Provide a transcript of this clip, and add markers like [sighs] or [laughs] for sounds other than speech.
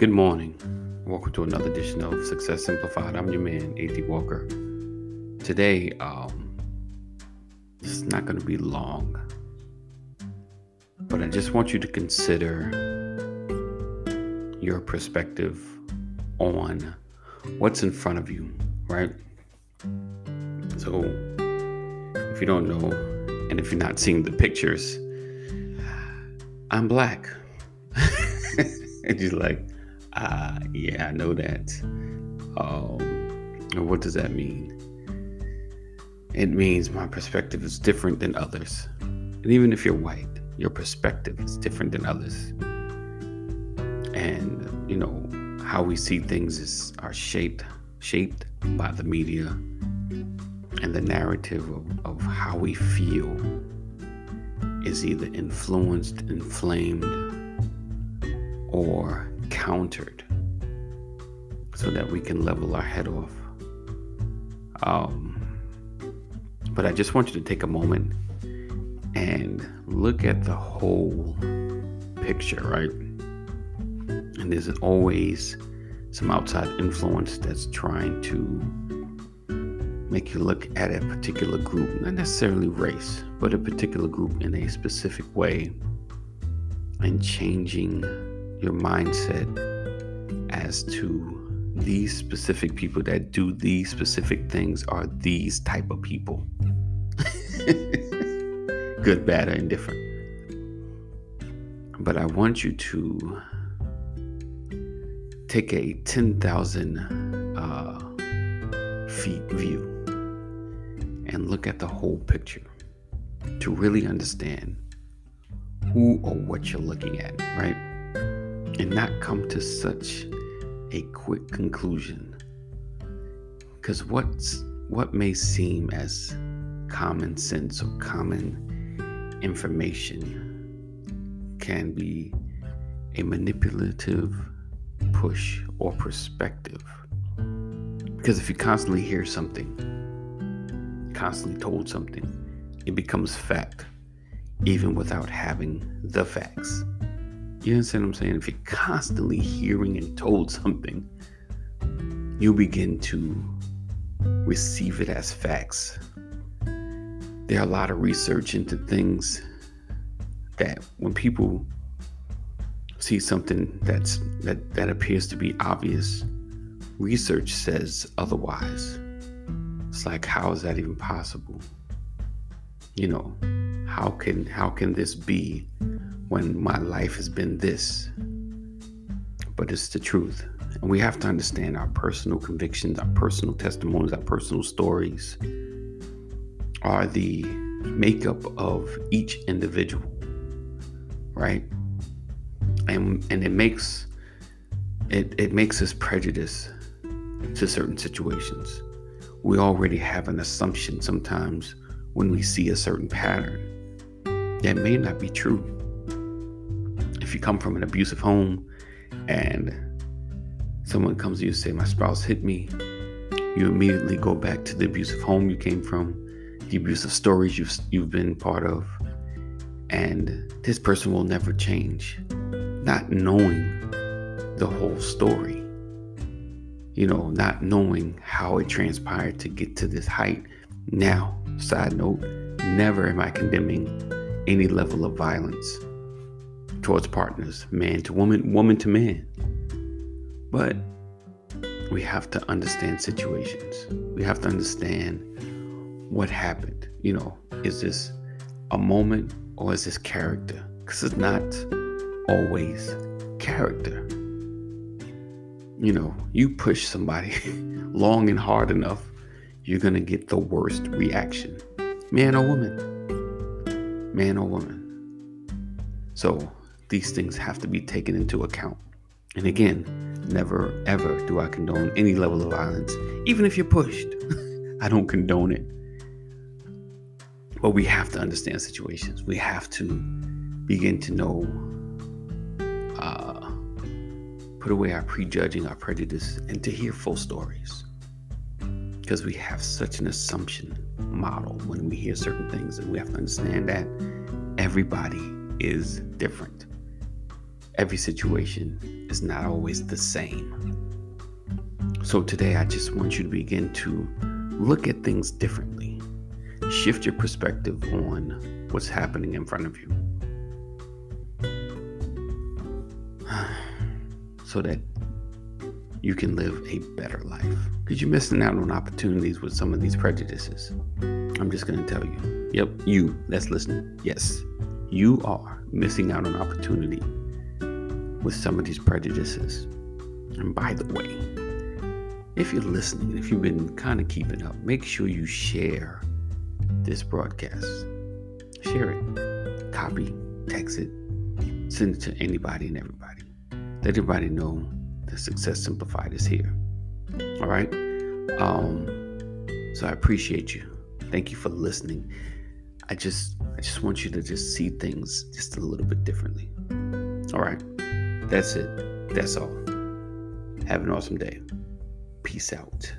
Good morning. Welcome to another edition of Success Simplified. I'm your man, A.D. Walker. Today, um, this is not going to be long, but I just want you to consider your perspective on what's in front of you, right? So, if you don't know, and if you're not seeing the pictures, I'm black. [laughs] and you're like, ah, yeah, I know that. Um, what does that mean? It means my perspective is different than others. And even if you're white, your perspective is different than others. And, you know, how we see things is are shaped shaped by the media and the narrative of, of how we feel is either influenced, inflamed, or countered so that we can level our head off. Um, but I just want you to take a moment and look at the whole picture, right? And there's always some outside influence that's trying to make you look at a particular group, not necessarily race, but a particular group in a specific way and changing your mindset as to these specific people that do these specific things are these type of people [laughs] good bad or indifferent but i want you to take a 10,000 uh, feet view and look at the whole picture to really understand who or what you're looking at, right? And not come to such a quick conclusion. Because what's what may seem as common sense or common information can be a manipulative push or perspective. Because if you constantly hear something, constantly told something, it becomes fact, even without having the facts. You understand what I'm saying? If you're constantly hearing and told something, you begin to receive it as facts. There are a lot of research into things that when people see something that's that, that appears to be obvious, research says otherwise. It's like how is that even possible? You know, how can how can this be when my life has been this. But it's the truth. And we have to understand our personal convictions, our personal testimonies, our personal stories are the makeup of each individual, right? And and it makes it, it makes us prejudice to certain situations. We already have an assumption sometimes when we see a certain pattern that may not be true if you come from an abusive home and someone comes to you and say, My spouse hit me, you immediately go back to the abusive home you came from, the abusive stories you've, you've been part of, and this person will never change, not knowing the whole story. You know, not knowing how it transpired to get to this height. Now, side note, never am I condemning any level of violence towards partners, man to woman, woman to man. But we have to understand situations. We have to understand what happened. You know, is this a moment or is this character? Because it's not always character. You know, you push somebody [laughs] long and hard enough, you're going to get the worst reaction. Man or woman. Man or woman. So these things have to be taken into account. And again, never ever do I condone any level of violence, even if you're pushed. [laughs] I don't condone it. But we have to understand situations. We have to begin to know, uh, put away our prejudging, our prejudice, and to hear full stories. Because we have such an assumption model when we hear certain things, and we have to understand that everybody is different. Every situation is not always the same. So today, I just want you to begin to look at things differently. Shift your perspective on what's happening in front of you. [sighs] So that you can live a better life. Because you're missing out on opportunities with some of these prejudices. I'm just going to tell you. Yep, you that's listening. Yes, you are missing out on opportunity with some of these prejudices. And by the way, if you're listening, if you've been kind of keeping up, make sure you share this broadcast. Share it, copy, text it, send it to anybody and everybody. Let everybody know that Success Simplified is here. All right. Um, so I appreciate you. Thank you for listening. I just I just want you to just see things just a little bit differently. All right. That's it. That's all. Have an awesome day. Peace out.